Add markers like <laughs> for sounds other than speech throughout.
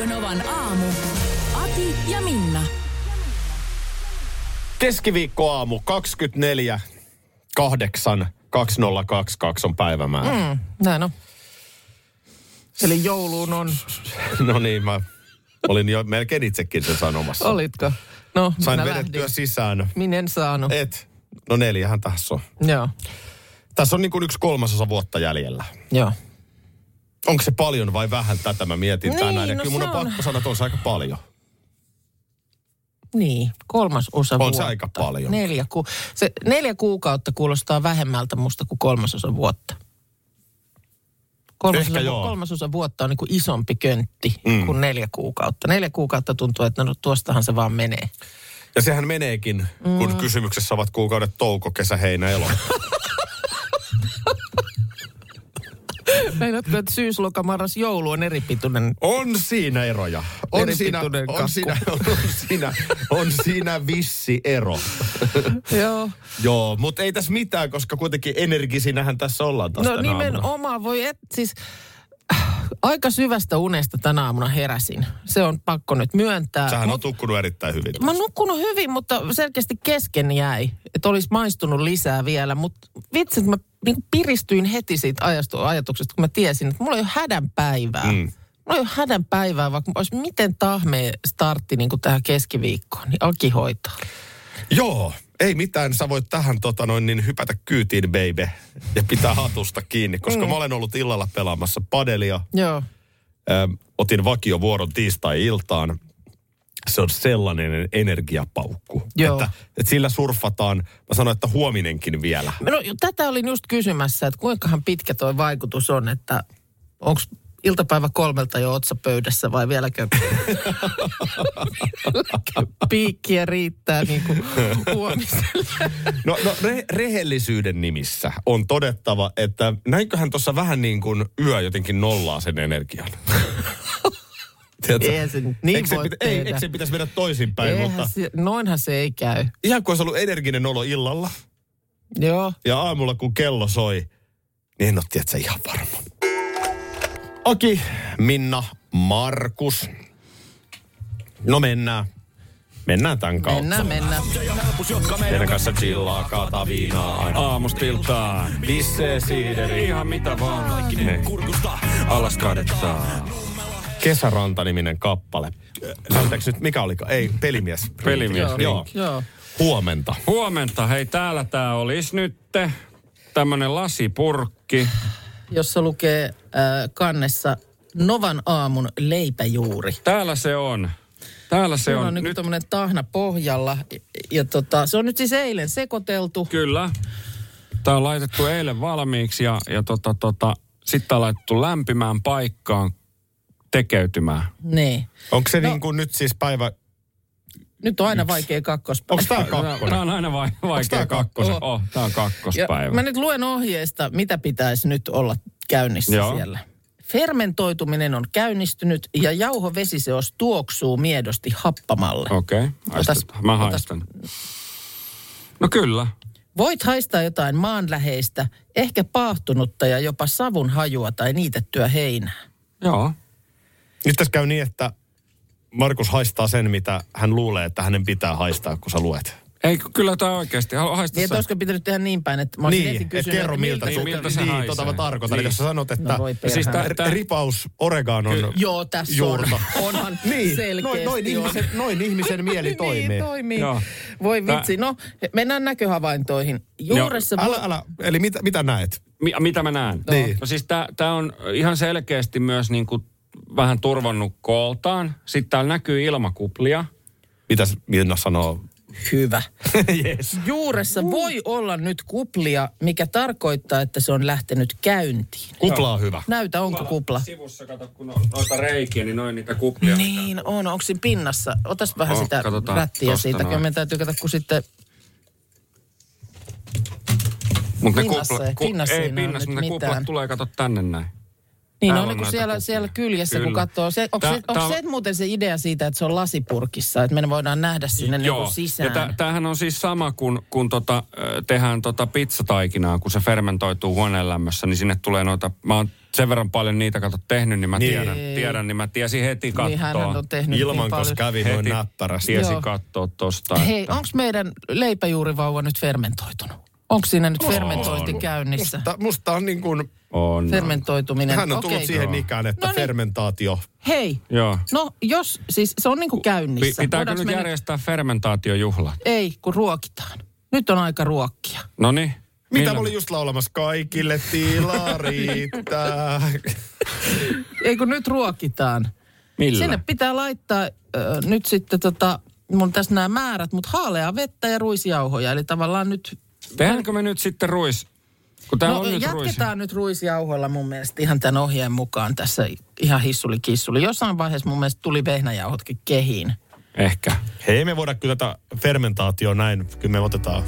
Radio Novan aamu. Ati ja Minna. Keskiviikkoaamu 24 8 2022 on päivämäärä. Mm, näin on. Eli jouluun on... <laughs> No niin, mä olin jo melkein itsekin sen sanomassa. Olitko? No, Sain minä vedettyä lähdin. sisään. Minä en saanut. Et. No neljähän tässä on. Joo, Tässä on niin kuin yksi kolmasosa vuotta jäljellä. joo. Onko se paljon vai vähän tätä mä mietin Niin, tänään. Ja no kyllä mun se on on. pakko sanoa, että on se aika paljon. Niin, kolmas osa On se vuotta. aika paljon. Neljä, ku, se neljä kuukautta kuulostaa vähemmältä musta kuin kolmasosa vuotta. Kolmasosa, Ehkä joo. kolmasosa vuotta on niin kuin isompi köntti mm. kuin neljä kuukautta. Neljä kuukautta tuntuu, että no tuostahan se vaan menee. Ja sehän meneekin, kun Mm. kysymyksessä ovat kuukaudet touko, kesä, heinä, elo. <laughs> Meinaatko, että syys, loka, marras, joulu on eri pituinen? On siinä eroja. On Eri siinä, on, kakku. siinä, <laughs> on, siinä, on siinä vissi ero. Joo. Joo, mutta ei tässä mitään, koska kuitenkin energisinähän tässä ollaan taas No nimenomaan voi, et, siis äh, aika syvästä unesta tänä aamuna heräsin. Se on pakko nyt myöntää. Sähän on Mut- tukkunut erittäin hyvin. Mä oon nukkunut hyvin, mutta selkeästi kesken jäi. Että olisi maistunut lisää vielä. Mutta vitsi, että mä niin piristyin heti siitä ajastu- ajatuksesta, kun mä tiesin, että mulla ei ole hädän päivää. Mm. Mulla ei ole hädän päivää, vaikka olisi miten tahmea startti niin kuin tähän keskiviikkoon. Niin Aki hoitaa. Joo, ei mitään. Sä voit tähän tota noin, niin hypätä kyytiin, baby. Ja pitää hatusta kiinni, koska mm. mä olen ollut illalla pelaamassa padelia. Joo. Ö, otin vakiovuoron tiistai-iltaan. Se on sellainen energiapaukku, Joo. että, että sillä surffataan. Mä sanoin, että huominenkin vielä. No, tätä olin just kysymässä, että kuinkahan pitkä tuo vaikutus on, että onko iltapäivä kolmelta jo otsapöydässä vai vieläkö, vieläkö <laughs> piikkiä riittää niin kuin huomiselle? No, no re- rehellisyyden nimissä on todettava, että näinköhän tuossa vähän niin kuin yö jotenkin nollaa sen energian. Tiedätkö? Eihän se niin eikö, se voi pitä, ei, eikö se pitäisi mennä toisinpäin, Eihän mutta se, noinhan se ei käy. ihan kuin olisi ollut energinen olo illalla Joo. ja aamulla kun kello soi, niin en ole tiedätkö, ihan varma. Aki, Minna, Markus. No mennään. Mennään tämän kautta. Mennään, mennään. Meidän kanssa chillaa, kaataa viinaa aina. Aamustiltaan. Bissee, siideri. Ihan mitä vaan. Hei. Alas kadettaa. Kesäranta-niminen kappale. Anteeksi nyt, mikä oliko? Ei, pelimies. Pelimies, Joo. Joo. Huomenta. Huomenta. Hei, täällä tää olisi nyt tämmönen lasipurkki. Jossa lukee äh, kannessa Novan aamun leipäjuuri. Täällä se on. Täällä se Se on, on. on niin nyt, tämmöinen tahna pohjalla. Ja, ja tota, se on nyt siis eilen sekoiteltu. kyllä. Tää on laitettu eilen valmiiksi ja, ja tota, tota, sitten tää on laitettu lämpimään paikkaan tekeytymään. Niin. Onko se No. niin kuin nyt siis päivä... Nyt on aina vaikea kakkospäivä. Onko tämä kakkonen? on aina vai, tää vaikea kakkonen? kakkonen. Oh, tää on Ja kakkospäivä. mä nyt luen ohjeesta, mitä pitäisi nyt olla käynnissä Joo. siellä. Fermentoituminen on käynnistynyt ja jauhovesiseos tuoksuu miedosti happamalle. Okei, okay. Otas- mä otas- haistan. No kyllä. Voit haistaa jotain maanläheistä, ehkä paahtunutta ja jopa savun hajua tai niitettyä heinää. Joo. Nyt tässä käy niin, että Markus haistaa sen, mitä hän luulee, että hänen pitää haistaa, kun sä luet. Ei, kyllä tämä oikeasti. Haista Niin, että olisiko pitänyt tehdä niin päin, että mä olisin Niin, kysynyt, kerro että miltä, niin, tu- miltä se niin, tota mä tarkoitan. Niin. Eli jos sä sanot, että No. Siis tää- r- ripaus oreganon Joo, tässä juurta. on. Onhan <laughs> Niin, selkeästi noin, noin, ihmisen, noin ihmisen <laughs> mieli toimii. Niin, toimii. Joo. Voi Tää- vitsi. No, mennään näköhavaintoihin. Juuressa Älä, älä, eli mitä, mitä näet? Mi- mitä mä näen? Niin. No siis tämä on ihan selkeästi myös niinku vähän turvannut kooltaan. Sitten täällä näkyy ilmakuplia. Mitäs Minna sanoo hyvä. <laughs> yes. Juuressa voi olla nyt kuplia, mikä tarkoittaa, että se on lähtenyt käyntiin. Kupla on hyvä. Näytä, onko kupla. Sivussa, kato, kun on noita reikiä, niin noin niitä kuplia. Niin on, onko siinä pinnassa? Otas vähän Oh, sitä rättiä siitä, kun meidän täytyy katsoa, kun sitten... Mut ne Pinnassa kupla, ei- pinnassa ei pinnassa, mutta ne kuplat tulee, kato tänne näin. Niin Täällä on, on kun näitä siellä, kuplia. siellä kyljessä, kun Kyllä. katsoo. Se, onko, Tää- se, onko tää on- se muuten se idea siitä, että se on lasipurkissa, että me voidaan nähdä sinne niin kuin sisään? Ja tä- tämähän on siis sama, kun, kun tota, tehdään tota pizzataikinaa, kun se fermentoituu huoneen lämmössä, niin sinne tulee noita, mä oon sen verran paljon niitä kato tehnyt, niin mä Niin. tiedän, tiedän, niin mä tiesin heti katsoa. Niin hän on tehnyt Ilman, niin koska kävi noin heti näppärästi. tiesin Joo. katsoa tosta. Hei, että- onko meidän leipäjuurivauva nyt fermentoitunut? Onko siinä nyt fermentointi käynnissä? Musta, musta on niin kuin, on. Fermentoituminen. hän on tullut Okei. siihen ikään, että No niin. fermentaatio. Hei, Joo. no jos, siis se on niinku Pi- käynnissä. pitääkö Voidaanko nyt järjestää fermentaatiojuhla? Ei, kun ruokitaan. Nyt on aika ruokkia. No niin. Mitä mä olin just laulamassa? Kaikille tila riittää. <laughs> Ei kun nyt ruokitaan. Millä? Sinne pitää laittaa äh, nyt sitten tota, on tässä nämä määrät, mutta haaleaa vettä ja ruisjauhoja. Eli tavallaan nyt, Tehdäänkö me nyt sitten ruis? Kun no on nyt ruis. jatketaan nyt ruisjauhoilla mun mielestä ihan tämän ohjeen mukaan tässä ihan hissuli kissuli. Jossain vaiheessa mun mielestä tuli vehnäjauhotkin kehiin. Ehkä. Hei, me voida kyllä tätä fermentaatio näin. Kyllä me otetaan.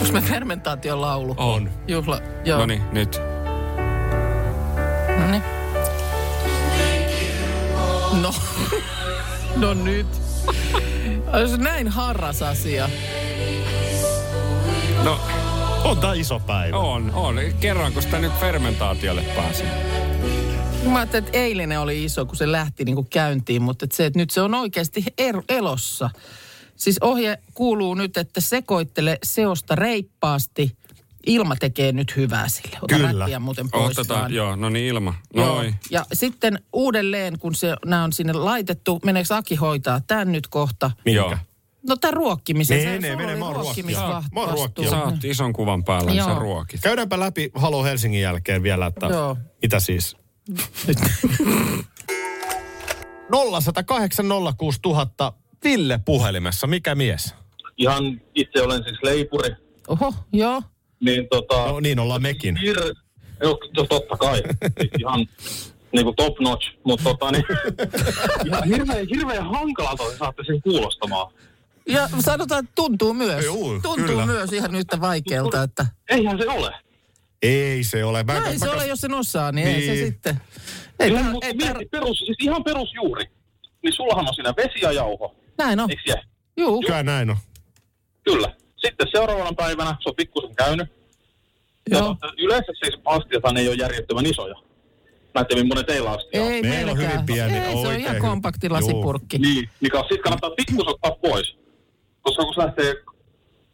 Onko me fermentaation laulu? On. Juhla, joo. No niin, nyt. Noniin. No. <laughs> no nyt. Olisi näin harras asia. No, On tää iso päivä. on, on. Kerranko sitä nyt fermentaatiolle pääsee? Mä ajattelin, että eilinen oli iso, kun se lähti niin kuin käyntiin, mutta että se, että nyt se on oikeasti er, elossa. Siis ohje kuuluu nyt, että sekoittele seosta reippaasti. Ilma tekee nyt hyvää sille. Ota Kyllä. rättiä muuten pois Otetaan, vaan. joo, no niin ilma. Joo. Noi. Ja sitten uudelleen, kun se, nämä on sinne laitettu, meneekö Aki hoitaa tämän nyt kohta? Joo. No tämän ruokkimisen. Se- sulla menee, oli mä oon ruokkija. ruokkimisvastuu. Mä oon ruokkija. Sä oot ison kuvan päällä, niin sä ruokit. Käydäänpä läpi Halo Helsingin jälkeen vielä, että Joo. mitä siis. <laughs> 0108 06000 Ville puhelimessa. Mikä mies? ihan itse olen siis leipuri, Oho, joo. niin tota... No niin ollaan mekin. Hir... Joo, to- totta kai. Siis ihan niinku top notch, mutta tota niin... <laughs> ihan hirveän, hirveän hankalalta te saatte sen kuulostamaan. Ja sanotaan, että tuntuu myös. Juu, tuntuu kyllä. myös ihan yhtä vaikealta, että... Eihän se ole. Ei se ole. Mä, No ei se mä, ole, jos sen osaa, niin, ei se Niin. sitten. Ei, Joo, tää- mutta ei, mieti, perus, siis ihan perusjuuri. Niin sullahan on siinä vesi ja jauho, näin on. eikö? Juu. Kyllä näin on. Kyllä. Sitten seuraavana päivänä se on pikkusen käynyt. Joo. Ja yleensä siis astiathan ei ole järjettömän isoja. Näette, millainen teillä astia on. Ei Meillä on hyvin pieni, Ei, se on ihan kompakti lasipurkki. Niin, niin sitten kannattaa pikkusen ottaa pois. Koska kun se lähtee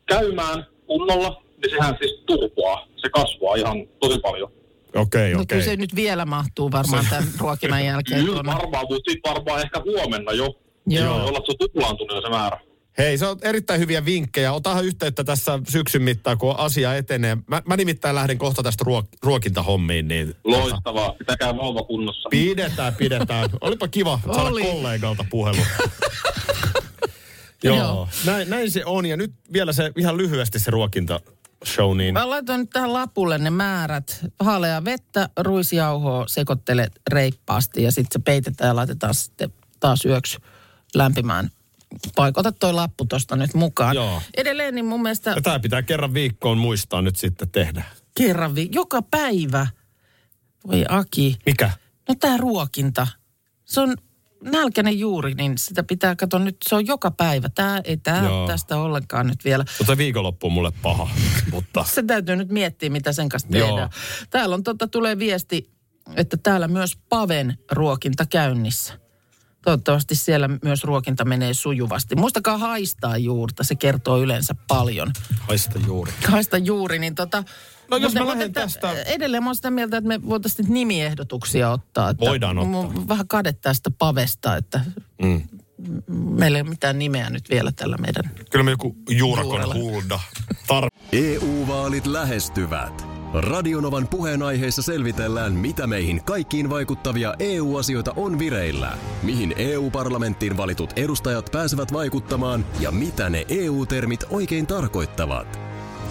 käymään kunnolla, niin sehän siis turpoaa. Se kasvaa ihan tosi paljon. Okei, No okei. kyllä se nyt vielä mahtuu varmaan tämän ruokinnan jälkeen. Kyllä tuonne. varmaan, mutta sitten varmaan ehkä huomenna jo. Joo. Joo. Olla, se tuplaantunut se määrä. Hei, se on erittäin hyviä vinkkejä. Otahan yhteyttä tässä syksyn mittaan, kun asia etenee. Mä, mä nimittäin lähden kohta tästä ruok, ruokintahommiin, niin Loistavaa. Pitäkää vauva kunnossa. pidetään, pidetään. <laughs> Olipa kiva saada Oli. kollegalta puhelu. <laughs> Joo, Joo. näin, näin se on. Ja nyt vielä se ihan lyhyesti se ruokintashow, niin Mä laitoin nyt tähän lapulle ne määrät. Haalea vettä, ruisjauhoa, sekoittele reippaasti ja sitten se peitetään ja laitetaan sitten taas yöksi lämpimään paikka. Ota toi lappu tosta nyt mukaan. Joo. Edelleen niin mun mielestä ja tämä pitää kerran viikkoon muistaa nyt sitten tehdä. kerran, vi- joka päivä. Voi Aki. Mikä? No tää ruokinta. Se on nälkäinen juuri, niin sitä pitää katsoa nyt. Se on joka päivä. Tää ei tää Joo. tästä ollenkaan nyt vielä. Tota viikonloppu on mulle paha, mutta... <laughs> Se täytyy nyt miettiä, mitä sen kanssa Joo. tehdään. Täällä on tota, tulee viesti, että täällä myös Paven ruokinta käynnissä. Toivottavasti siellä myös ruokinta menee sujuvasti. Muistakaa haistaa juurta, se kertoo yleensä paljon. Haista juuri. Haista juuri, niin tota... No jos mutta- mä mutta lähden että tästä- Edelleen mä oon sitä mieltä, että me voitaisiin nimiehdotuksia ottaa. Että Voidaan ottaa. vähän kade tästä Pavesta, että Mm. meillä ei ole mitään nimeä nyt vielä tällä meidän... Kyllä me joku juurakon huulda tar- EU-vaalit lähestyvät. Radionovan puheenaiheessa selvitellään, mitä meihin kaikkiin vaikuttavia EU-asioita on vireillä, mihin EU-parlamenttiin valitut edustajat pääsevät vaikuttamaan ja mitä ne EU-termit oikein tarkoittavat.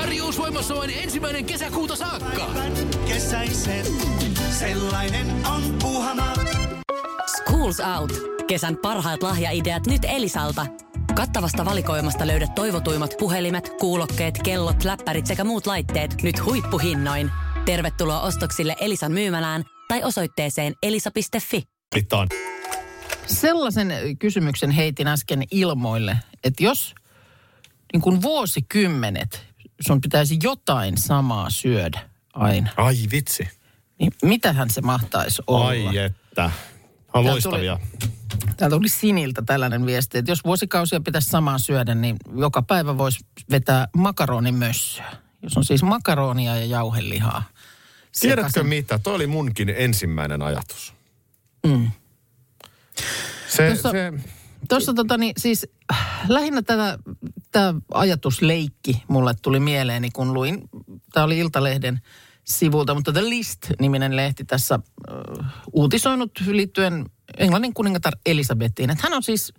Tarjous voimassa vain ensimmäinen kesäkuuta saakka. Kesäisen. Sellainen on Puuhamaa. Schools Out. Kesän parhaat lahjaideat nyt Elisalta. Kattavasta valikoimasta löydät toivotuimmat puhelimet, kuulokkeet, kellot, läppärit sekä muut laitteet nyt huippuhinnoin. Tervetuloa ostoksille Elisan myymälään tai osoitteeseen elisa.fi. Mittaan. Sellaisen kysymyksen heitin äsken ilmoille, että jos niin kuin vuosikymmenet sun pitäisi jotain samaa syödä aina, Ai vitsi. niin mitähän se mahtaisi olla? Ai että. On loistavia. Täältä tuli Siniltä tällainen viesti, että jos vuosikausia pitäisi samaa syödä, niin joka päivä voisi vetää makaronimössöä. Jos on siis makaronia ja jauhelihaa. Tiedätkö Sekaisin. mitä? Toi oli munkin ensimmäinen ajatus. Mm. Se, Tuossa- se, Tuossa tota niin, siis äh, lähinnä tätä, tämä ajatusleikki mulle tuli mieleeni, kun luin, tämä oli Iltalehden sivulta, mutta The List-niminen lehti tässä äh, uutisoinut liittyen Englannin kuningatar Elisabetiin. Että hän on siis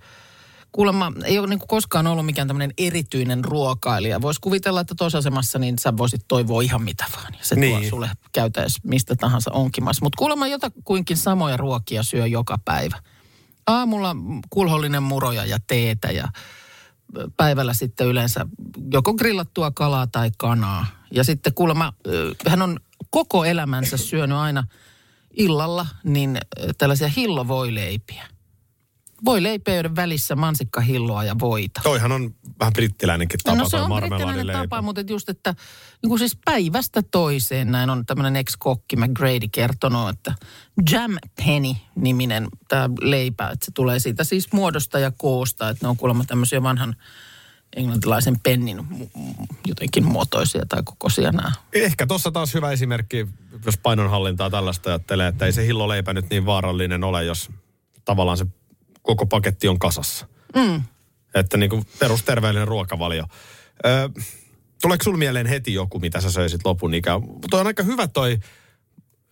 kuulemma, ei ole niin koskaan ollut mikään tämmöinen erityinen ruokailija. Voisi kuvitella, että tuossa asemassa niin sä voisit toivoa ihan mitä vaan. Ja se niin. tuo sulle käytäisi mistä tahansa onkimassa. Mutta kuulemma jotakuinkin samoja ruokia syö joka päivä. Aamulla kulhollinen muroja ja teetä ja päivällä sitten yleensä joko grillattua kalaa tai kanaa. Ja sitten kuulemma hän on koko elämänsä syönyt aina illalla niin tällaisia hillovoileipiä. Voileipiä, joiden välissä mansikkahilloa ja voita. toihan on vähän brittiläinenkin tapa, no se on brittiläinen tapa, mutta et just, että niin kuin siis päivästä toiseen näin on tämmöinen ex-kokki McGrady kertonut, että Jam Penny-niminen tämä leipä, että se tulee siitä siis muodosta ja koosta, että ne on kuulemma tämmöisiä vanhan englantilaisen pennin jotenkin muotoisia tai kokoisia nämä. Ehkä tuossa taas hyvä esimerkki, jos painonhallintaa tällaista ajattelee, että ei se hilloleipä nyt niin vaarallinen ole, jos tavallaan se koko paketti on kasassa. Mm. Että niin kuin perusterveellinen ruokavalio. Ö, tuleeko sul mieleen heti joku, mitä sä söisit lopun ikään? Toi on aika hyvä toi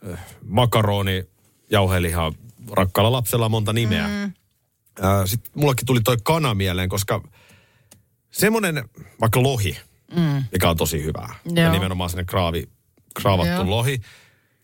ö, makaroni, jauheliha, rakkaalla lapsella on monta nimeä. Mm. Sitten mullekin tuli toi kana mieleen, koska semmoinen vaikka lohi, mm. mikä on tosi hyvää. Ja Joo. nimenomaan sinne kraavi, kraavattu Joo. lohi.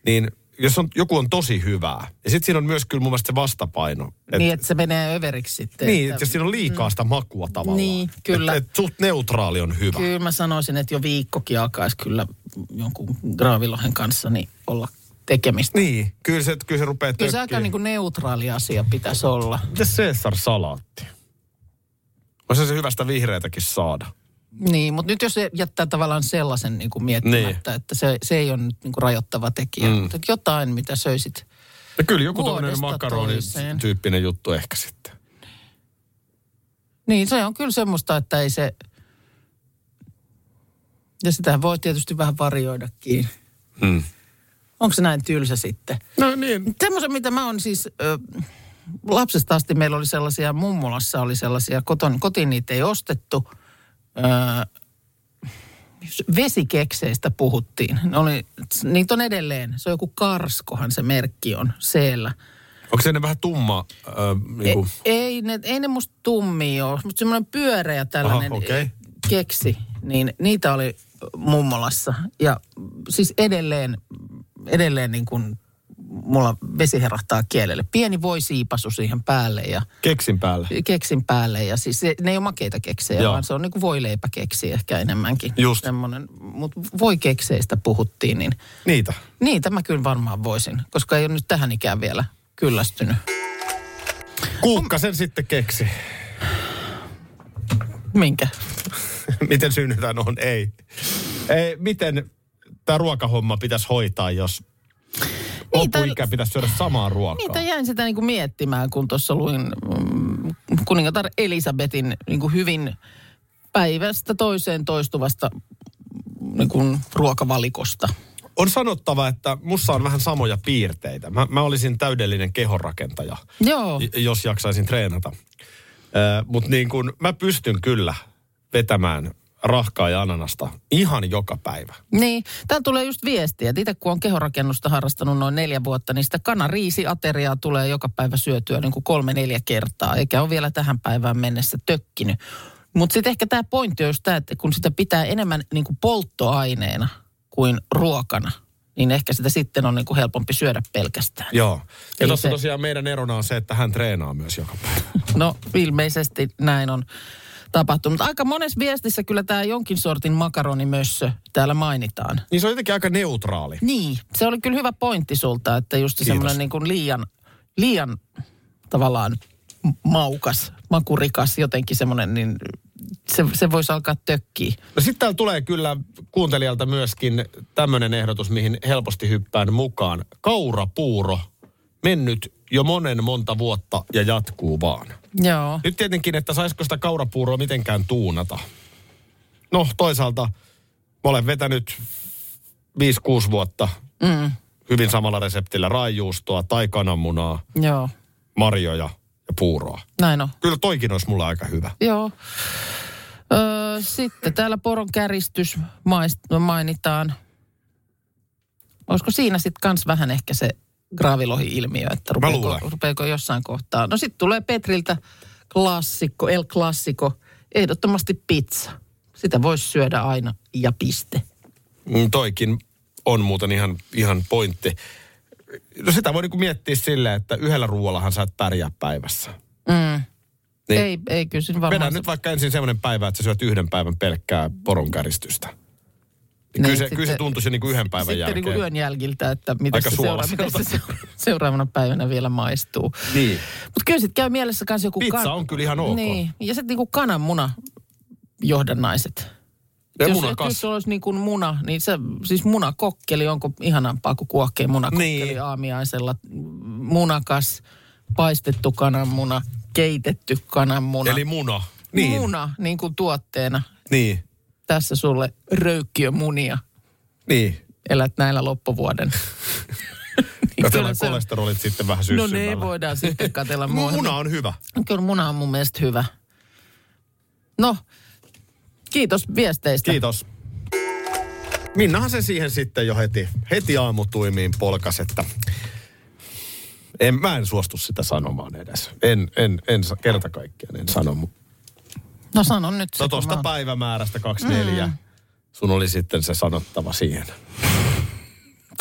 Niin jos on, joku on tosi hyvää, ja sitten siinä on myös kyllä mun mielestä se vastapaino. Et, Niin, että se menee överiksi sitten. niin, että- jos siinä on liikaa sitä makua tavallaan. Niin, kyllä. Et, et suht neutraali on hyvä. Kyllä mä sanoisin, että jo viikkokin alkaisi kyllä jonkun graavilohen kanssa niin olla tekemistä. Niin, kyllä se, kyllä se rupeaa Kyllä se aika niin kuin neutraali asia pitäisi olla. Mitäs Caesar-salaatti? Olisi se hyvästä vihreätäkin saada. Niin, mutta nyt jos se jättää tavallaan sellaisen niin kuin miettimättä, Niin. että se, se ei ole nyt niin kuin rajoittava tekijä. Mm. Mutta jotain, mitä söisit. Ja kyllä joku tämmöinen makaroni-tyyppinen juttu ehkä sitten. Niin, se on kyllä semmoista, että ei se... Ja sitä voi tietysti vähän varjoidakin. Hmm. Onko se näin tylsä sitten? No niin. Semmoisen, mitä mä oon siis... Ö, lapsesta asti meillä oli sellaisia, mummolassa oli sellaisia, koton, kotiin niitä ei ostettu. Ö, vesikekseistä puhuttiin. Ne oli, niitä on edelleen. Se on joku Karskohan se merkki on siellä. Onko se ne vähän tumma, äh, niin kuin, Ei, ei, ne, ei ne musta tummia ole, mutta semmoinen pyöreä tällainen Aha, okei. keksi, niin niitä oli mummolassa. Ja siis edelleen, edelleen niin kuin mulla vesi herahtaa kielelle. Pieni voi siipasu siihen päälle ja keksin päällä? keksin päälle. Ja siis se, ne ei ole makeita keksejä, Joo. vaan se on niin kuin voileipäkeksi ehkä enemmänkin. Just. Mutta voi kekseistä puhuttiin, niin Niitä. niitä mä kyllä varmaan voisin, koska ei ole nyt tähän ikään vielä kyllästynyt. Kuukka sen sitten keksi. Minkä? <laughs> miten synnytään on? Ei. Ei miten tämä ruokahomma pitäisi hoitaa, jos loppuikä pitäisi syödä samaa ruokaa. Niitä jäin sitä niin kuin miettimään, kun tuossa luin mm, kuningatar Elisabetin niin kuin hyvin päivästä toiseen toistuvasta mm, niin kuin ruokavalikosta. On sanottava, että mussa on vähän samoja piirteitä. Mä, mä olisin täydellinen kehonrakentaja, Joo. jos jaksaisin treenata. Mutta niin kun mä pystyn kyllä vetämään rahkaa ja ananasta ihan joka päivä. Niin, täällä tulee just viestiä, että itse kun on kehorakennusta harrastanut noin neljä vuotta, niin sitä kanariisiateriaa tulee joka päivä syötyä niin kuin kolme neljä kertaa, eikä ole vielä tähän päivään mennessä tökkinyt. Mutta sitten ehkä tämä pointti on just tämä, että kun sitä pitää enemmän niin kuin polttoaineena kuin ruokana, niin ehkä sitä sitten on niin kuin helpompi syödä pelkästään. Joo. Ja Ei tuossa se- tosiaan meidän erona on se, että hän treenaa myös joka päivä. <laughs> No ilmeisesti näin on tapahtunut. Aika monessa viestissä kyllä tämä jonkin sortin makaronimössö täällä mainitaan. Niin se on jotenkin aika neutraali. Niin, se oli kyllä hyvä pointti sulta, että just semmoinen niin kuin liian, liian tavallaan maukas, makurikas jotenkin semmoinen, niin se, se voisi alkaa tökkiä. No sitten täällä tulee kyllä kuuntelijalta myöskin tämmöinen ehdotus, mihin helposti hyppään mukaan. Kaurapuuro, mennyt jo monen monta vuotta ja jatkuu vaan. Joo. Nyt tietenkin, että saisiko sitä kaurapuuroa mitenkään tuunata. No toisaalta mä olen vetänyt 5-6 vuotta Mm, hyvin samalla reseptillä raijuustoa tai kananmunaa, joo, marjoja ja puuroa. näin on. Kyllä toikin olisi mulla aika hyvä. Joo. Öö, sitten täällä poron käristys maist- mainitaan. Olisiko siinä sitten kans vähän ehkä se graavilohi-ilmiö, että rupeako, luulen. rupeako jossain kohtaa. No sitten tulee Petriltä klassikko, El Classico, ehdottomasti pizza. Sitä voisi syödä aina ja piste. Mm, toikin on muuten ihan, ihan pointti. No sitä voi niinku miettiä silleen, että yhdellä ruoallahan sä et pärjää päivässä. Mm. Niin. Ei, ei kyllä siinä Vedä varmaan... nyt vaikka ensin semmoinen päivä, että sä syöt yhden päivän pelkkää poronkäristystä. Niin Niin, kyllä, se, sitten- kyllä se tuntuisi niinku yhden päivän sitten jälkeen. niin kuin yön jäljiltä, että Aika se, seura- miten se seura- seuraavana päivänä vielä maistuu. Niin. Mutta kyllä sitten käy mielessä myös joku... Pizza on kyllä ihan ok. Niin, ja sitten niinku kananmuna johdannaiset. Ja jos, munakas. jos olisi niin kuin muna, niin se, siis munakokkeli, onko ihanampaa kuin kuokkeen munakokkeli Niin. aamiaisella. Munakas, paistettu kananmuna, keitetty kananmuna. Eli muna. Niin. Muna niin kuin tuotteena. Niin. Tässä sulle röykkiömunia. Niin. Elät näillä loppuvuoden. <laughs> Niin Katsellaan kyllä se on- kolesterolit sitten vähän No syssymällä. ne voidaan sitten katella <laughs> Mu- muuta. Muna on hyvä. Kyllä muna on mun mielestä hyvä. No, kiitos viesteistä. Kiitos. Minnahan se siihen sitten jo heti, heti aamutuimiin polkas, että en, mä en suostu sitä sanomaan edes. En, en, en kerta kaikkiaan en sano. mu- No sanon nyt se. No mä- päivämäärästä 24. Mm. Sun oli sitten se sanottava siihen.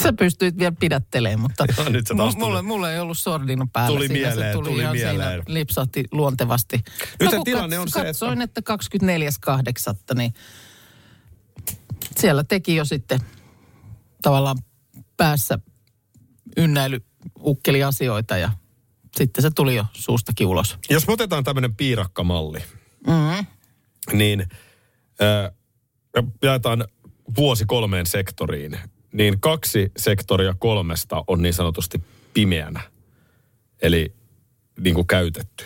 Sä pystyit vielä pidättelemään, mutta Joo, nyt se taas mu- mulle, mulle ei ollut sordino päällä. Tuli siinä. mieleen, se tuli, tuli ihan mieleen. Siinä lipsahti luontevasti. Nyt kun tilanne on se, että- Katsoin, että 24.8. niin siellä teki jo sitten tavallaan päässä ynnäilyukkeli asioita ja sitten se tuli jo suustakin ulos. Jos me otetaan tämmöinen piirakkamalli, Mm-hmm. niin ö, jaetaan vuosi kolmeen sektoriin, niin kaksi sektoria kolmesta on niin sanotusti pimeänä. Eli niin kuin käytetty,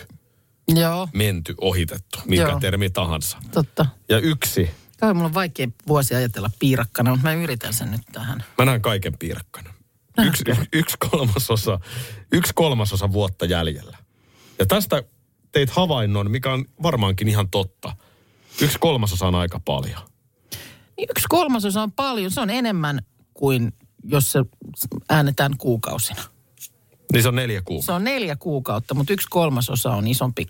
Joo, menty, ohitettu, mikä Joo. termi tahansa. totta. Ja yksi, Kai mulla on vaikea vuosi ajatella piirakkana, mutta mä yritän sen nyt tähän. mä näen kaiken piirakkana. Yksi, yksi, kolmasosa, yksi kolmasosa vuotta jäljellä. Ja tästä teit havainnon, mikä on varmaankin ihan totta. Yksi kolmasosa on aika paljon. Yksi kolmasosa on paljon, se on enemmän kuin jos se äänetään kuukausina. Niin se on neljä kuukautta. Se on neljä kuukautta, mutta yksi kolmasosa on isompi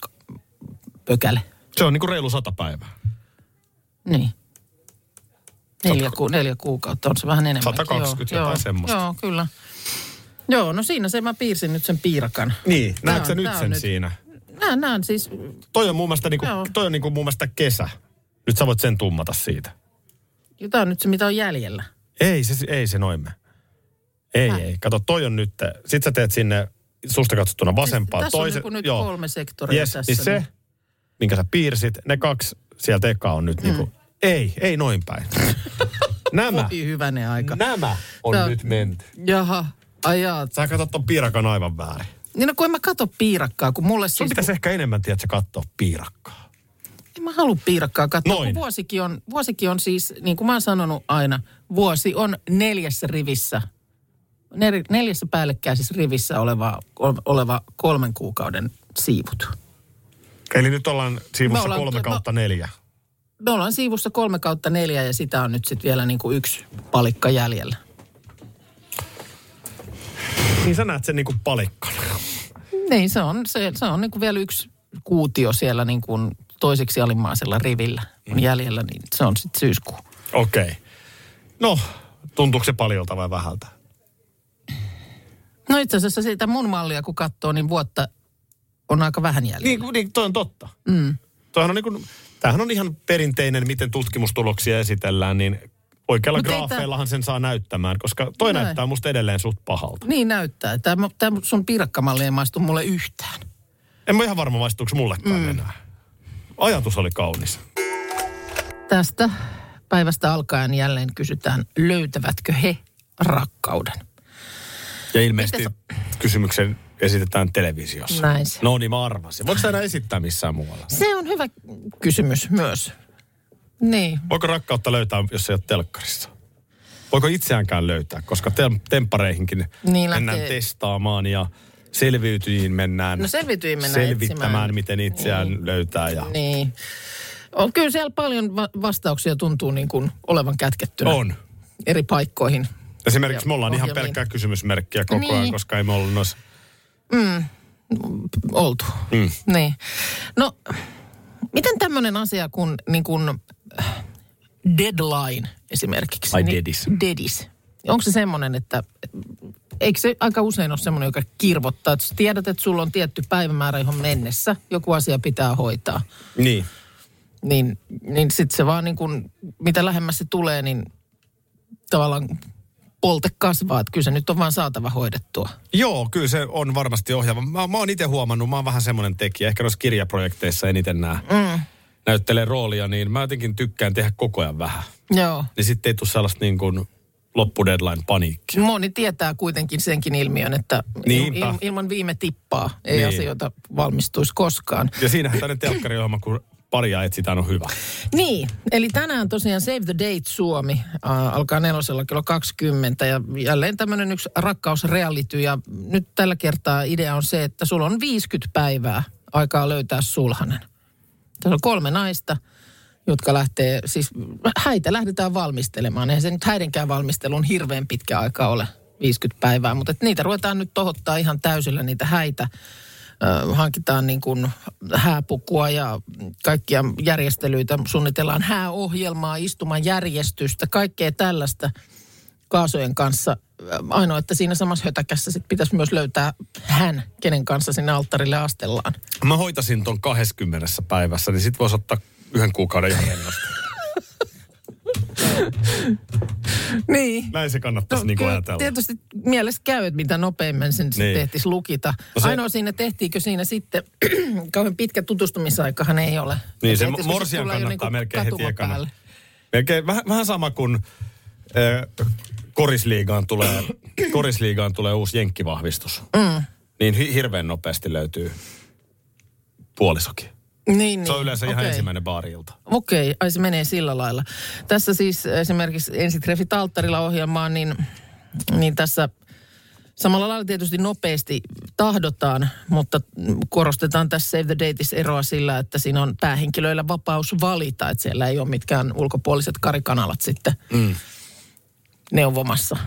pökäle. Se on niin kuin reilu sata päivää. Niin. Neljä, ku, neljä kuukautta on se vähän enemmän. 120 joo, jotain joo, semmoista. Joo, kyllä. Joo, no siinä se mä piirsin nyt sen piirakan. Niin, näetkö sä nyt sen nyt- siinä? Näen, näen siis, Toi on muun muassa, niinku, Joo. toi on niinku muun muassa kesä. Nyt sä voit sen tummata siitä. tämä on nyt se mitä on jäljellä. Ei se, ei se noin mene. Ei, Häh? ei. Kato, toi on nyt, sit sä teet sinne susta katsottuna vasempaan. Siis, tässä on niinku nyt kolme sektoria yes, tässä, Niin se, niin- minkä sä piirsit, ne kaksi sieltä eka on nyt mm. niinku, ei, ei noin päin. <laughs> nämä, Oi hyvänen aika. nämä on Tää- nyt menty. Jaha, Ai jaa. Sä katsot ton piirakan aivan väärin. Niin no kun en mä kato piirakkaa, kun mulle Sun siis... pitäisi ehkä enemmän, tiedätkö, katsoa piirakkaa. En mä halua piirakkaa katsoa, Noin. kun vuosikin on, vuosikin on siis, niin kuin mä oon sanonut aina, vuosi on neljässä rivissä, nel, neljässä päällekkäisessä rivissä oleva, oleva kolmen kuukauden siivut. Eli nyt ollaan siivussa Me ollaan- kolme no- kautta neljä. Me ollaan siivussa kolme kautta neljä ja sitä on nyt sitten vielä niin kuin yksi palikka jäljellä. Niin sä näet sen niinku palikkana. Niin, se on, se, se on niin kuin vielä yksi kuutio siellä niin kuin toiseksi alimmaisella rivillä on jäljellä, niin se on sitten syyskuu. Okei. Okay. No, tuntuuko se paljolta vai vähältä? No itse asiassa siitä mun mallia kun katsoo, niin vuotta on aika vähän jäljellä. Niin, niin toi on totta. Mm. Toihan on niin kuin, tämähän on ihan perinteinen, miten tutkimustuloksia esitellään, niin oikealla Mut ei graafeillahan sen saa näyttämään, koska toi Näin. näyttää musta edelleen suht pahalta. Niin näyttää. Tämä, tämä sun piirakkamalli ei maistu mulle yhtään. En mä ihan varma, maistuuko mullekaan mm. enää. Ajatus oli kaunis. Tästä päivästä alkaen jälleen kysytään, löytävätkö he rakkauden? Ja ilmeisesti Miten kysymyksen esitetään televisiossa. Näin se. No niin, mä arvasin. Voiko enää esittää missään muualla? Se on hyvä kysymys myös. Niin. Voiko rakkautta löytää, jos ei ole telkkarissa? Voiko itseäänkään löytää? Koska tem- temppareihinkin Niin mennään testaamaan ja selviytyjiin mennään, No selviytyjiin mennään selvittämään, etsimään. miten itseään Niin. löytää. Ja... Niin. On, kyllä siellä paljon va- vastauksia tuntuu niin kuin olevan kätkettynä On. eri paikkoihin. Esimerkiksi Ja me ollaan ihan ohjelmiin. pelkkää kysymysmerkkiä koko Niin. ajan, koska ei me ollut noissa... oltu. Mm. Niin. No, miten tämmöinen asia kuin, niin kuin äh, deadline esimerkiksi? Ai niin, dedis. Dedis. Onko se semmoinen, että eikö se aika usein ole semmoinen, joka kirvottaa, että tiedät, että sulla on tietty päivämäärä, johon mennessä joku asia pitää hoitaa. Niin. Niin, niin sitten se vaan niin kuin, mitä lähemmäs se tulee, niin tavallaan polte kasvaa. Että kyllä se nyt on vaan saatava hoidettua. Joo, kyllä se on varmasti ohjaava. Mä, mä oon itse huomannut, mä oon vähän semmoinen tekijä, ehkä noissa kirjaprojekteissa eniten nämä mm. Näyttelee roolia, niin mä jotenkin tykkään tehdä koko ajan vähän. Joo. Niin sitten ei tule sellaista niin kuin loppudeadline-paniikkia. Moni tietää kuitenkin senkin ilmiön, että Niinpä. il, ilman viime tippaa ei Niin. asioita valmistuisi koskaan. Ja siinähän tämmöinen telkkariohjelma, kun paria etsitään, on hyvä. Niin, eli tänään tosiaan Save the Date Suomi äh, alkaa nelosella kello 20 ja jälleen tämmöinen yksi rakkausreality ja nyt tällä kertaa idea on se, että sulla on 50 päivää aikaa löytää sulhanen. Tässä on kolme naista, jotka lähtee, siis häitä lähdetään valmistelemaan. Eihän se nyt häidenkään valmistelun hirveän pitkä aika ole, 50 päivää, mutta et niitä ruvetaan nyt tohottaa ihan täysillä niitä häitä. Hankitaan niin kuin hääpukua ja kaikkia järjestelyitä, suunnitellaan hääohjelmaa, istumajärjestystä, kaikkea tällaista kaasojen kanssa. Ainoa, että siinä samassa hötäkässä sit pitäisi myös löytää hän, kenen kanssa sinne alttarille astellaan. Mä hoitasin ton 20 päivässä, niin sit voisi ottaa yhden kuukauden ihan rennosti. <laughs> Niin. Näin se kannattaisi no, niin kyllä ajatella. tietysti mielessä käy, että mitä nopeammin sen niin. Niin. ehtisi lukita. No se- Ainoa siinä tehtiinkö siinä sitten, <clears throat> kauhean pitkä tutustumisaikahan ei ole. Niin, Et se kun morsian kannattaa niinku melkein heti ekana. Melkein vähän, vähän sama kuin korisliigaan, tulee, korisliigaan tulee uusi jenkkivahvistus. Mm. Niin hi- hirveän nopeasti löytyy puolisokin. Niin, Se on niin. yleensä ihan Okei. ensimmäinen baarilta. Okei, ai se menee sillä lailla. Tässä siis esimerkiksi ensitreffit alttarilla ohjelmaan, niin, niin tässä samalla lailla tietysti nopeasti tahdotaan, mutta korostetaan tässä Save the Dateissa eroa sillä, että siinä on päähenkilöillä vapaus valita, että siellä ei ole mitkään ulkopuoliset karikanalat sitten mm. Neuvomassa,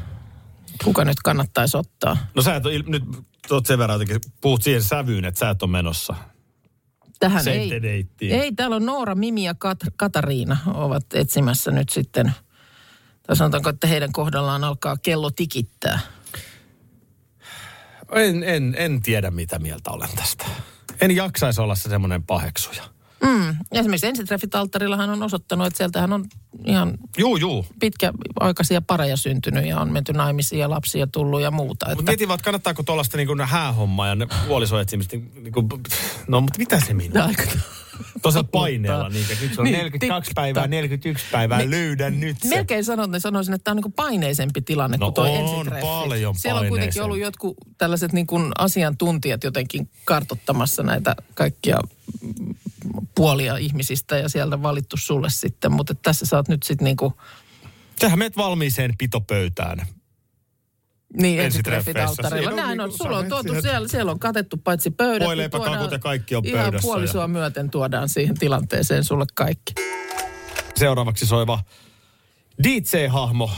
kuka nyt kannattaisi ottaa. No sä et ole, nyt oot sen verran jotenkin, puhut siihen sävyyn, että sä et ole menossa. Tähän ei, Dateen. ei, täällä on Noora, Mimi ja Kat- Katariina ovat etsimässä nyt sitten, tai sanotaanko, että heidän kohdallaan alkaa kello tikittää. En, en, en tiedä, mitä mieltä olen tästä. En jaksaisi olla se semmoinen paheksuja. Mm. Esimerkiksi ensitreffit alttarillahan on osoittanut, että sieltähän on ihan Juu, juu. pitkäaikaisia pareja syntynyt ja on menty naimisiin ja lapsia tullut ja muuta. Mutta Että, mietin vaan, että kannattaako tuollaista niin häähommaa ja ne puolisoetsimistä. Niin kuin, no, mutta mitä se minä? aika, Tuossa paineella, niin, että nyt se on Niin, 42 tik- päivää, tak. 41 päivää, Me- löydän nyt se. Melkein sanon, sanoisin, että tämä on niin paineisempi tilanne No kuin tuo on paljon Siellä on kuitenkin ollut jotkut tällaiset niin kuin asiantuntijat jotenkin kartottamassa näitä kaikkia puolia ihmisistä ja sieltä valittu sulle sitten. Mutta tässä sä oot nyt sitten niin kuin, Sähän meet valmiiseen pitopöytään. Niin Ensitreffeissä. ensitreffit on Näin on. niinku- Sulla on tuotu menet siellä, siellä on katettu paitsi pöydät. Voileipä, niin tuodaan kakut ja kaikki on Ihan pöydässä puolisoa ja- myöten tuodaan siihen tilanteeseen sulle kaikki. Seuraavaksi soiva DJ-hahmo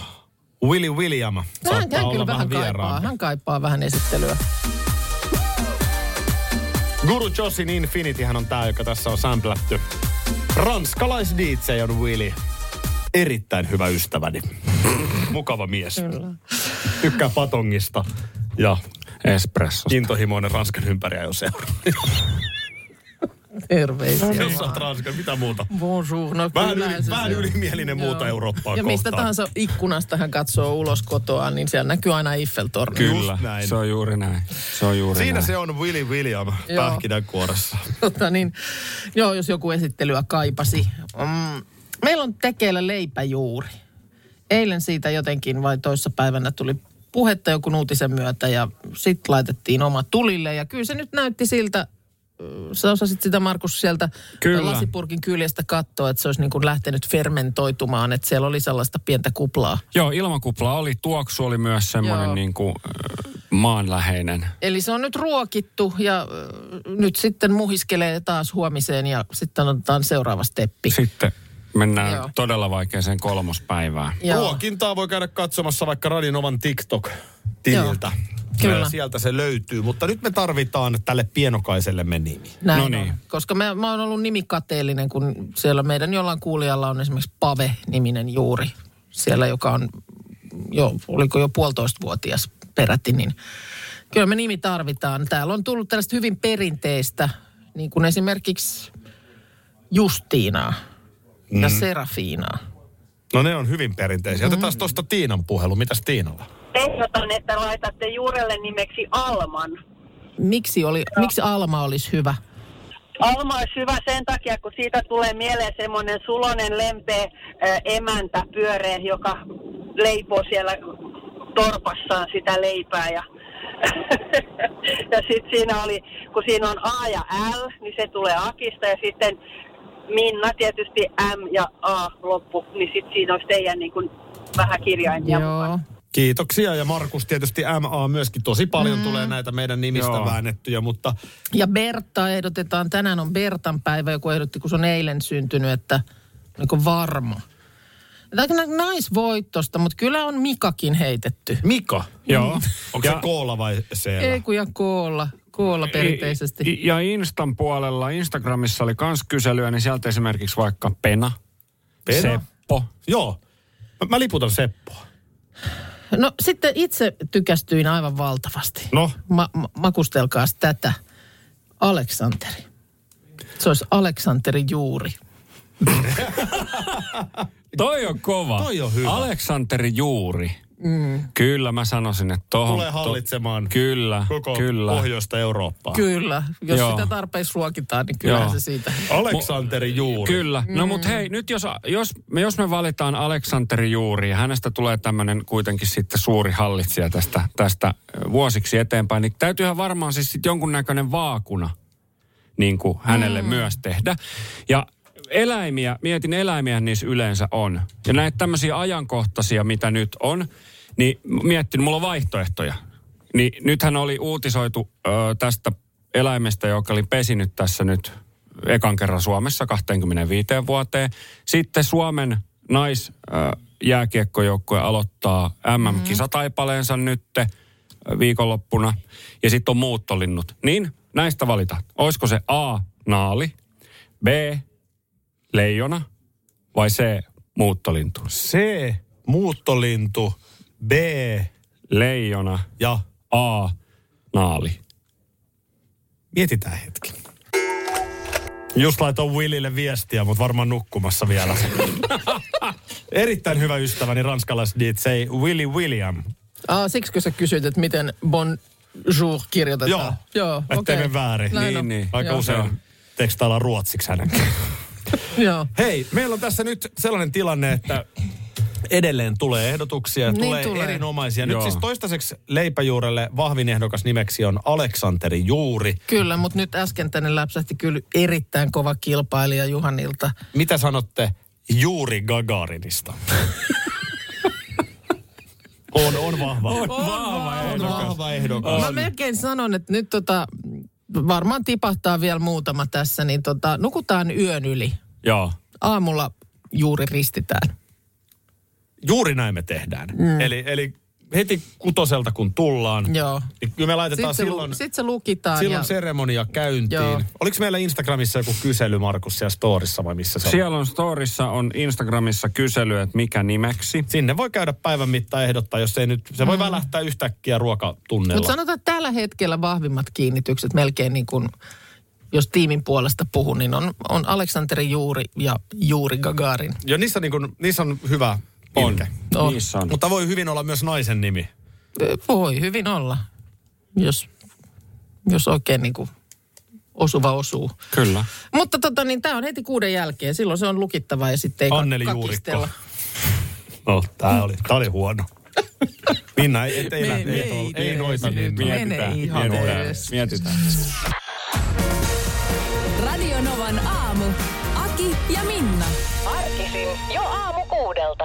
Willy William. No, hän, Saattaa hän kyllä vähän kaipaa. Hän kaipaa vähän esittelyä. Guru Josin Infinity hän on tää, joka tässä on samplätty. Ranskalais DJ on Willy. Erittäin hyvä ystäväni. Mukava mies. Tykkää patongista ja Espresso. intohimoinen Ranskan ympäriä jo seuraa. Terveisiä. Jos oot Ranskan, mitä muuta? Bonjour. No, Vähän, yli, se vähän ylimielinen muuta Joo. Eurooppaa Ja mistä kohtaan. tahansa ikkunasta hän katsoo ulos kotoaan, niin siellä näkyy aina Eiffeltorni. Kyllä, Just näin. se on juuri näin. Se on juuri Siinä näin. se on Willy William Joo. pähkinänkuoressa. <laughs> Tota niin, joo, jos joku esittelyä kaipasi. Mm, meillä on tekeillä leipäjuuri. Eilen siitä jotenkin vai toissapäivänä tuli puhetta joku uutisen myötä ja sitten laitettiin oma tulille. Ja kyllä se nyt näytti siltä, ö, sä osasit sitä Markus sieltä Kyllä. lasipurkin kyljestä katsoa, että se olisi niin kuin lähtenyt fermentoitumaan, että siellä oli sellaista pientä kuplaa. Joo, ilmakupla oli, tuoksu oli myös Joo. semmoinen niin kuin, äh, maanläheinen. Eli se on nyt ruokittu ja ö, nyt sitten muhiskelee taas huomiseen ja sitten otetaan seuraava steppi. Sitten mennään Joo. todella vaikeeseen kolmospäivään. Joo. Ruokintaa voi käydä katsomassa vaikka Radinovan TikTok-tililtä. Kyllä. Ja Sieltä se löytyy, mutta nyt me tarvitaan tälle pienokaiselle nimi. Näin No on. niin. Koska mä, mä oon ollut nimikateellinen, kun siellä meidän jollain kuulijalla on esimerkiksi Pave-niminen juuri. Siellä, joka on jo, oliko jo puolitoistavuotias peräti, niin kyllä me nimi tarvitaan. Täällä on tullut tällaista hyvin perinteistä, niin kuin esimerkiksi Justiinaa ja Serafiinaa. No ne on hyvin perinteisiä. Otetaan tuosta Tiinan puhelu. Mitäs Tiinalla? ehdotan, että laitatte juurelle nimeksi Alman. Miksi, oli, miksi Alma olisi hyvä? Alma olisi hyvä sen takia, kun siitä tulee mieleen semmoinen sulonen, lempeä äh, emäntä pyöreä, joka leipoo siellä torpassaan sitä leipää. Ja, <laughs> ja sitten siinä oli, kun siinä on A ja L, niin se tulee Akista ja sitten Minna tietysti M ja A loppu, niin sitten siinä olisi teidän niin kuin vähän kirjaimia. Joo. Kiitoksia ja Markus tietysti MA myöskin. Tosi paljon mm. tulee näitä meidän nimistä Joo. väännettyjä, mutta Ja Bertta ehdotetaan, tänään on Bertan päivä, joku ehdotti, kun se on eilen syntynyt, että niin varma. Tämä on naisvoittosta, mutta kyllä on Mikakin heitetty. Mika. Joo. Onko se koola vai seellä? Ei kun ja koolla, koolla perinteisesti. I- Ja Instan puolella, Instagramissa oli kans kyselyä, niin sieltä esimerkiksi vaikka Pena, Pena? Seppo. Joo. Mä, mä liputan Seppoa. No sitten itse tykästyin aivan valtavasti. No, Ma- ma- makustelkaas tätä. Aleksanteri. Se olisi Aleksanteri Juuri. <laughs> Toi on kova. Toi on hyvä. Aleksanteri Juuri. Mm. Kyllä mä sanoisin, että tohon... tulee hallitsemaan Kyllä, koko kyllä. pohjoista Eurooppaa. Kyllä, jos Joo. sitä tarpeeksi ruokitaan, niin Joo. se siitä. Aleksanteri Juuri. Kyllä. No mut hei, nyt jos, jos, me, jos me valitaan Aleksanteri Juuri ja hänestä tulee tämmöinen kuitenkin sitten suuri hallitsija tästä, tästä vuosiksi eteenpäin, niin täytyyhän varmaan siis sitten jonkunnäköinen vaakuna niin kuin hänelle mm. myös tehdä. Ja eläimiä, mietin eläimiä niissä yleensä on. Ja näitä tämmöisiä ajankohtaisia, mitä nyt on, niin miettin, mulla on vaihtoehtoja. Niin nythän oli uutisoitu ö, tästä eläimestä, joka oli pesinyt tässä nyt ekan kerran Suomessa 25 vuoteen. Sitten Suomen naisjääkiekkojoukkue aloittaa MM-kisataipaleensa nyt viikonloppuna. Ja sitten on muuttolinnut. Niin näistä valitaan. Olisiko se A, naali, B, leijona vai C, muuttolintu? C, muuttolintu, B Leijona, ja A, naali. mietitään hetki. Just laitoin Willille viestiä, mutta varmaan nukkumassa vielä. <laughs> Erittäin hyvä ystäväni, ranskalais DJ Willy William. Aa, siksikö sä kysyit, että miten bonjour kirjoitetaan? Joo, Joo ettei okei. mene väärin. Näin Niin, on. niin. Aika Joo. usein tekstailla ruotsiksi hänen. Joo. Hei, meillä on tässä nyt sellainen tilanne, että edelleen tulee ehdotuksia ja Niin tulee, tulee. erinomaisia. Nyt Joo. siis toistaiseksi leipäjuurelle vahvin ehdokas nimeksi on Aleksanteri Juuri. Kyllä, mutta nyt äsken tänne läpsähti kyllä erittäin kova kilpailija Juhanilta. Mitä sanotte Juuri Gagarinista? <laughs> on, on vahva. On, vahva on vahva ehdokas. Mä melkein sanon, että nyt tota, varmaan tipahtaa vielä muutama tässä, niin tota, nukutaan yön yli. Joo. Aamulla juuri ristitään. Juuri näin me tehdään. Mm. Eli, eli heti kutoselta kun tullaan, Joo. niin kyllä me laitetaan Sitten se, silloin, lu, sit se lukitaan. silloin ja, seremonia käyntiin. Joo. Oliko meillä Instagramissa joku kysely, Markus, siellä storissa vai missä se on? Siellä on storissa, on Instagramissa kysely, että mikä nimeksi. Sinne voi käydä päivän mittaan ehdottaa, jos ei nyt, se voi välähtää yhtäkkiä ruokatunnella. Mutta sanotaan, että tällä hetkellä vahvimmat kiinnitykset melkein niin kuin, jos tiimin puolesta puhun, niin on, on Aleksanteri Juuri ja Juuri Gagarin. Jo, niissä, niin kuin, niissä on hyvä On. Oh. Niissä on. Mutta voi hyvin olla myös naisen nimi. Voi hyvin olla, jos, jos oikein niin kuin osuva osuu. Kyllä. Mutta tota, niin tämä on heti kuuden jälkeen. Silloin se on lukittava ja sitten ei Anneli kakistella. Juurikko. No, tää oli, tää oli huono. Minna, ei, et, ei, Me- ei, me ei, ei ei, ei noita niin. mene Mietitään, ihan mietitään. edes. Mietitään. Radio Novan aamu. Aki ja Minna. Arkisin jo aamu kuudelta.